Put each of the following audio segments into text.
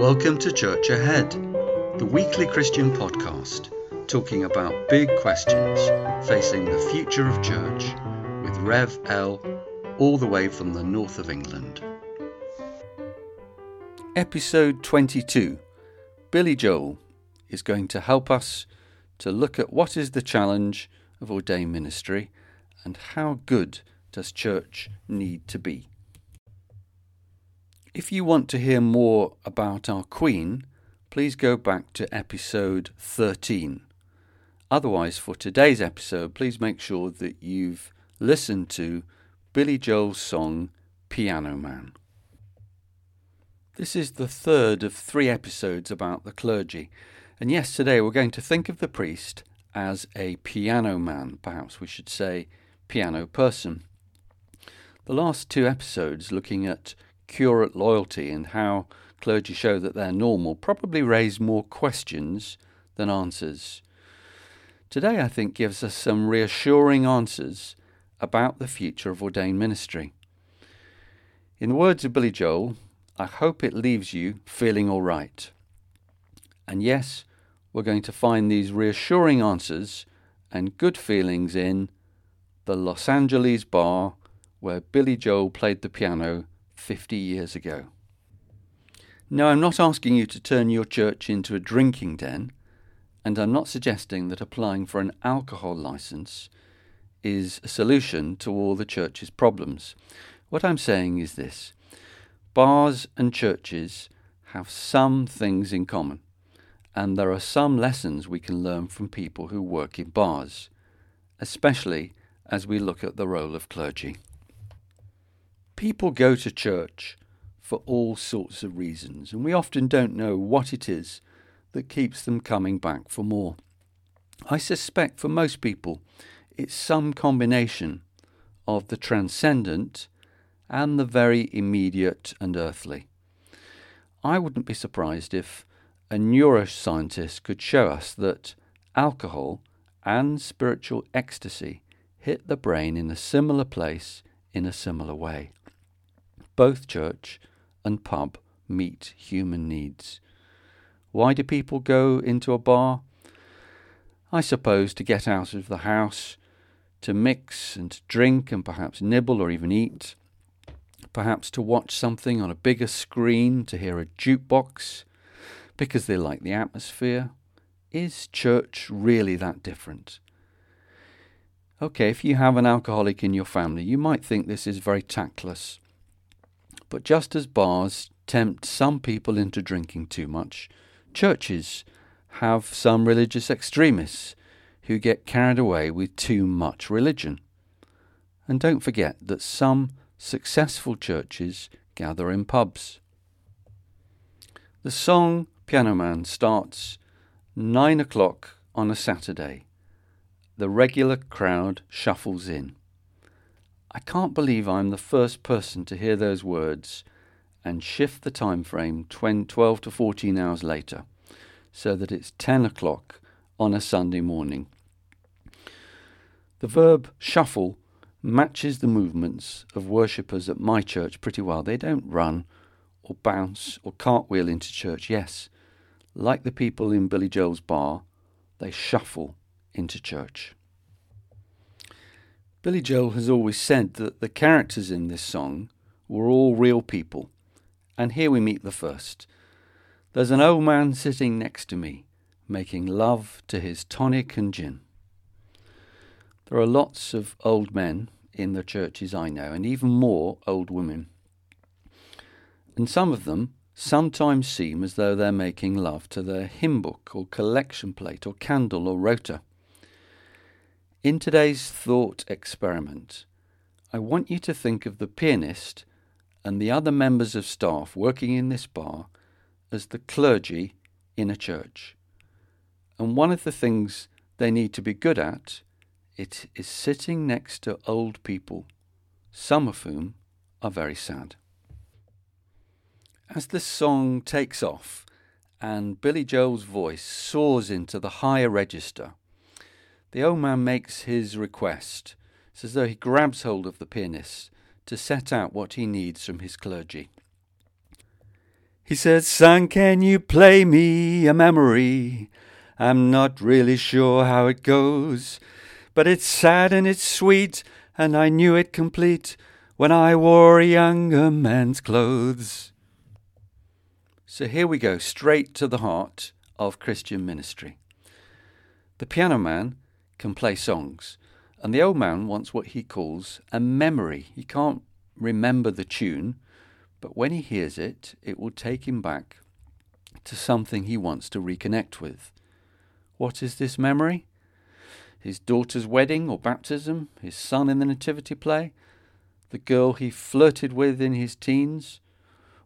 Welcome to Church Ahead, the weekly Christian podcast talking about big questions facing the future of church with Rev L, all the way from the north of England. Episode 22 Billy Joel is going to help us to look at what is the challenge of ordained ministry and how good does church need to be. If you want to hear more about our Queen, please go back to episode 13. Otherwise, for today's episode, please make sure that you've listened to Billy Joel's song Piano Man. This is the third of three episodes about the clergy, and yes, today we're going to think of the priest as a piano man, perhaps we should say piano person. The last two episodes, looking at curate loyalty and how clergy show that they're normal probably raise more questions than answers. Today, I think, gives us some reassuring answers about the future of ordained ministry. In the words of Billy Joel, I hope it leaves you feeling all right. And yes, we're going to find these reassuring answers and good feelings in the Los Angeles bar where Billy Joel played the piano 50 years ago. No, I'm not asking you to turn your church into a drinking den, and I'm not suggesting that applying for an alcohol license is a solution to all the church's problems. What I'm saying is this bars and churches have some things in common, and there are some lessons we can learn from people who work in bars, especially as we look at the role of clergy. People go to church for all sorts of reasons, and we often don't know what it is that keeps them coming back for more. I suspect for most people it's some combination of the transcendent and the very immediate and earthly. I wouldn't be surprised if a neuroscientist could show us that alcohol and spiritual ecstasy hit the brain in a similar place in a similar way both church and pub meet human needs. Why do people go into a bar? I suppose to get out of the house, to mix and to drink and perhaps nibble or even eat, perhaps to watch something on a bigger screen, to hear a jukebox, because they like the atmosphere. Is church really that different? Okay, if you have an alcoholic in your family, you might think this is very tactless. But just as bars tempt some people into drinking too much, churches have some religious extremists who get carried away with too much religion. And don't forget that some successful churches gather in pubs. The song Piano Man starts nine o'clock on a Saturday. The regular crowd shuffles in. I can't believe I'm the first person to hear those words and shift the time frame 12 to 14 hours later so that it's 10 o'clock on a Sunday morning. The verb shuffle matches the movements of worshippers at my church pretty well. They don't run or bounce or cartwheel into church. Yes, like the people in Billy Joel's bar, they shuffle into church. Billy Joel has always said that the characters in this song were all real people, and here we meet the first. There's an old man sitting next to me, making love to his tonic and gin. There are lots of old men in the churches I know, and even more old women. And some of them sometimes seem as though they're making love to their hymn book or collection plate or candle or rota. In today's thought experiment, I want you to think of the pianist and the other members of staff working in this bar as the clergy in a church. And one of the things they need to be good at it is sitting next to old people, some of whom are very sad. As the song takes off and Billy Joel's voice soars into the higher register, the old man makes his request. It's as though he grabs hold of the pianist to set out what he needs from his clergy. He says, Son, can you play me a memory? I'm not really sure how it goes, but it's sad and it's sweet, and I knew it complete when I wore a younger man's clothes. So here we go, straight to the heart of Christian ministry. The piano man can play songs, and the old man wants what he calls a memory. He can't remember the tune, but when he hears it, it will take him back to something he wants to reconnect with. What is this memory? His daughter's wedding or baptism, his son in the nativity play, the girl he flirted with in his teens,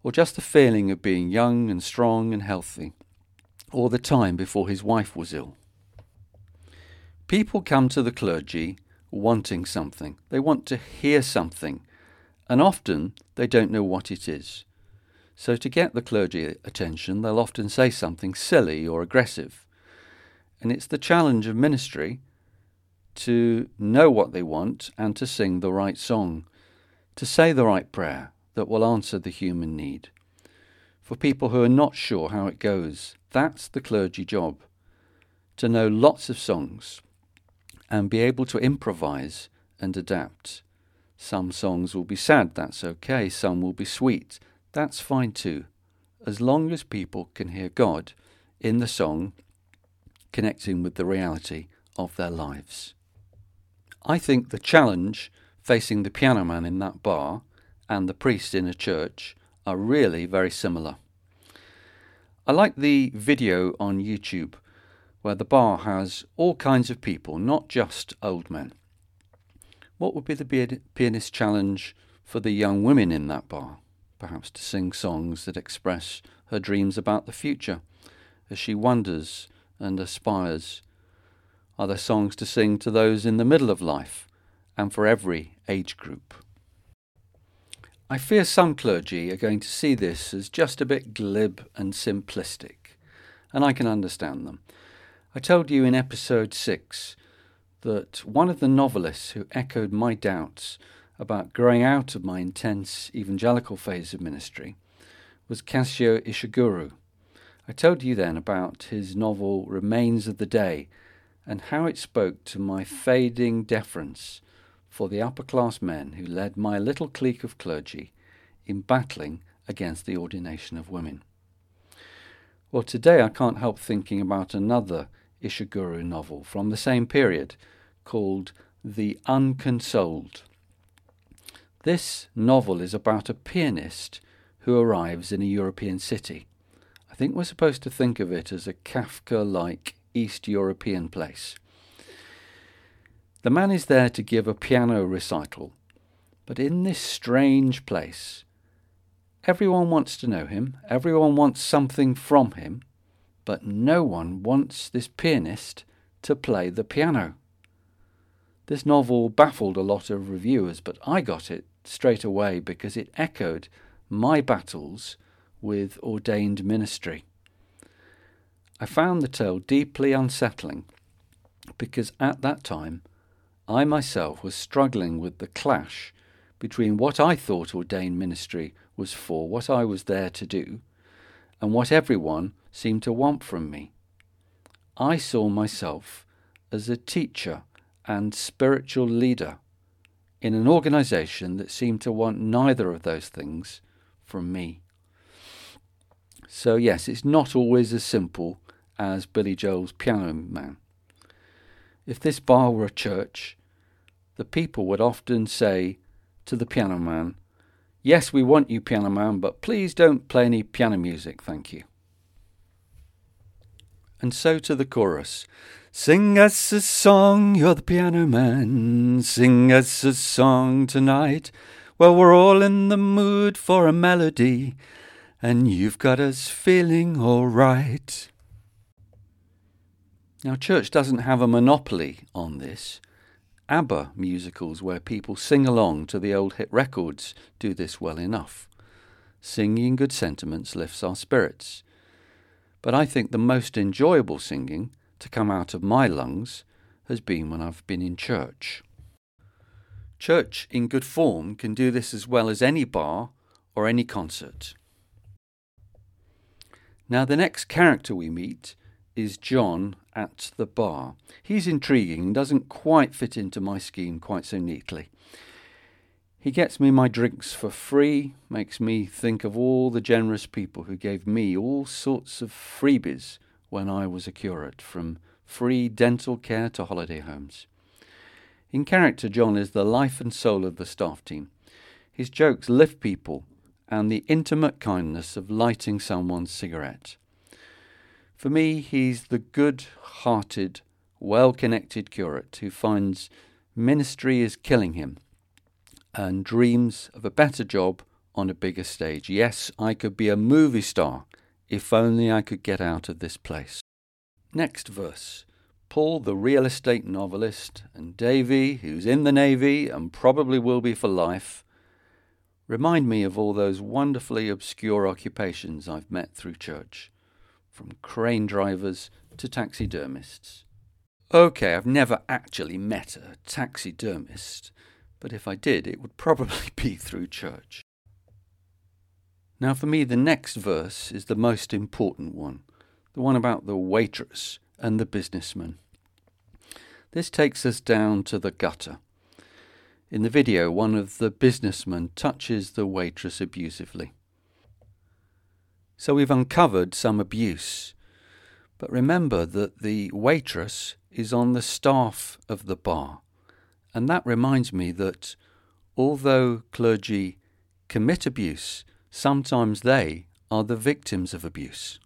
or just the feeling of being young and strong and healthy, or the time before his wife was ill. People come to the clergy wanting something. They want to hear something, and often they don't know what it is. So, to get the clergy attention, they'll often say something silly or aggressive. And it's the challenge of ministry to know what they want and to sing the right song, to say the right prayer that will answer the human need. For people who are not sure how it goes, that's the clergy job to know lots of songs and be able to improvise and adapt. Some songs will be sad, that's okay. Some will be sweet, that's fine too. As long as people can hear God in the song, connecting with the reality of their lives. I think the challenge facing the piano man in that bar and the priest in a church are really very similar. I like the video on YouTube where the bar has all kinds of people, not just old men. What would be the pianist challenge for the young women in that bar? Perhaps to sing songs that express her dreams about the future as she wonders and aspires. Are there songs to sing to those in the middle of life and for every age group? I fear some clergy are going to see this as just a bit glib and simplistic, and I can understand them. I told you in episode 6 that one of the novelists who echoed my doubts about growing out of my intense evangelical phase of ministry was Kazuo Ishiguro. I told you then about his novel Remains of the Day and how it spoke to my fading deference for the upper class men who led my little clique of clergy in battling against the ordination of women. Well, today I can't help thinking about another Ishiguro novel from the same period called The Unconsoled. This novel is about a pianist who arrives in a European city. I think we're supposed to think of it as a Kafka like East European place. The man is there to give a piano recital, but in this strange place, everyone wants to know him, everyone wants something from him, but no one wants this pianist to play the piano. This novel baffled a lot of reviewers, but I got it straight away because it echoed my battles with ordained ministry. I found the tale deeply unsettling because at that time I myself was struggling with the clash between what I thought ordained ministry was for, what I was there to do, and what everyone seemed to want from me. I saw myself as a teacher and spiritual leader in an organization that seemed to want neither of those things from me. So, yes, it's not always as simple as Billy Joel's Piano Man. If this bar were a church, the people would often say to the piano man, Yes, we want you, piano man, but please don't play any piano music, thank you. And so to the chorus. Sing us a song, you're the piano man. Sing us a song tonight. Well, we're all in the mood for a melody, and you've got us feeling all right. Now, church doesn't have a monopoly on this. ABBA musicals where people sing along to the old hit records do this well enough. Singing good sentiments lifts our spirits. But I think the most enjoyable singing to come out of my lungs has been when I've been in church. Church in good form can do this as well as any bar or any concert. Now, the next character we meet is John at the bar. He's intriguing and doesn't quite fit into my scheme quite so neatly. He gets me my drinks for free, makes me think of all the generous people who gave me all sorts of freebies when I was a curate, from free dental care to holiday homes. In character, John is the life and soul of the staff team. His jokes lift people and the intimate kindness of lighting someone's cigarette. For me, he's the good hearted, well connected curate who finds ministry is killing him and dreams of a better job on a bigger stage. Yes, I could be a movie star if only I could get out of this place. Next verse. Paul, the real estate novelist, and Davy, who's in the Navy and probably will be for life, remind me of all those wonderfully obscure occupations I've met through church, from crane drivers to taxidermists. Okay, I've never actually met a taxidermist, but if I did, it would probably be through church. Now, for me, the next verse is the most important one the one about the waitress and the businessman. This takes us down to the gutter. In the video, one of the businessmen touches the waitress abusively. So we've uncovered some abuse. But remember that the waitress is on the staff of the bar. And that reminds me that although clergy commit abuse, sometimes they are the victims of abuse.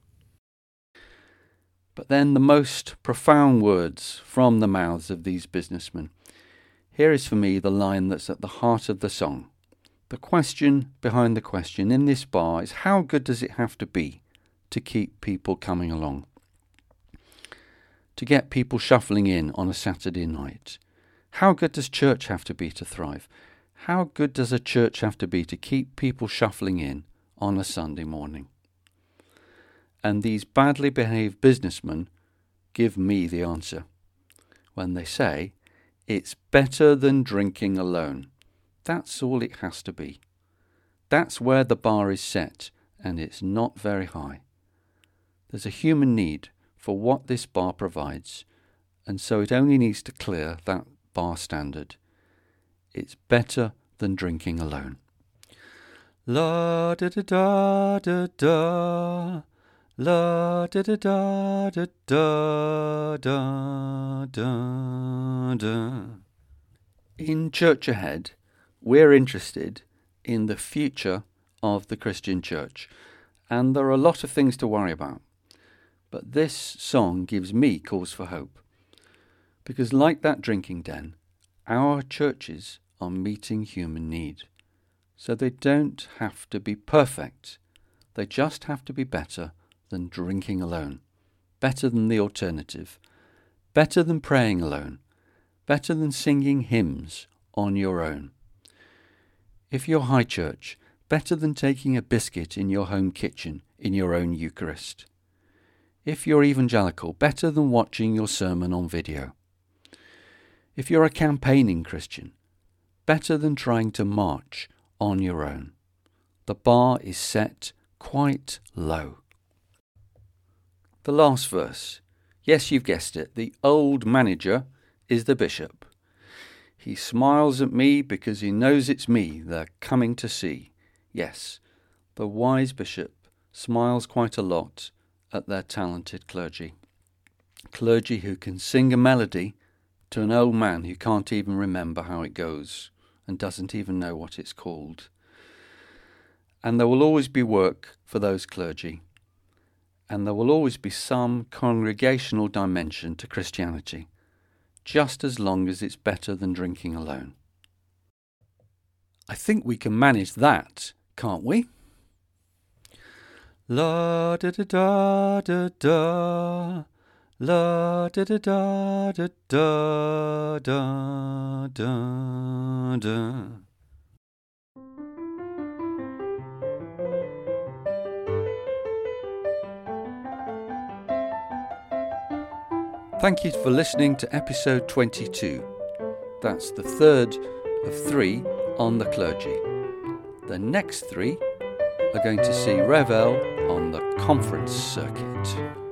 But then the most profound words from the mouths of these businessmen here is for me the line that's at the heart of the song. The question behind the question in this bar is how good does it have to be to keep people coming along? To get people shuffling in on a Saturday night? How good does church have to be to thrive? How good does a church have to be to keep people shuffling in on a Sunday morning? And these badly behaved businessmen give me the answer when they say, it's better than drinking alone. That's all it has to be. That's where the bar is set, and it's not very high. There's a human need for what this bar provides, and so it only needs to clear that bar standard. It's better than drinking alone. La da da da da da. La da da da da da da da da. In Church Ahead, we're interested in the future of the Christian church, and there are a lot of things to worry about. But this song gives me cause for hope. Because, like that drinking den, our churches are meeting human need. So they don't have to be perfect, they just have to be better than drinking alone, better than the alternative, better than praying alone, better than singing hymns on your own. If you're high church, better than taking a biscuit in your home kitchen in your own Eucharist. If you're evangelical, better than watching your sermon on video. If you're a campaigning Christian, better than trying to march on your own. The bar is set quite low. The last verse. Yes, you've guessed it. The old manager is the bishop. He smiles at me because he knows it's me they're coming to see. Yes, the wise bishop smiles quite a lot at their talented clergy. Clergy who can sing a melody to an old man who can't even remember how it goes and doesn't even know what it's called. And there will always be work for those clergy and there will always be some congregational dimension to Christianity, just as long as it's better than drinking alone. I think we can manage that, can't we? La da da da da da. La da da da da da da da da. Thank you for listening to episode 22. That's the third of three on the clergy. The next three are going to see Rev L on the conference circuit.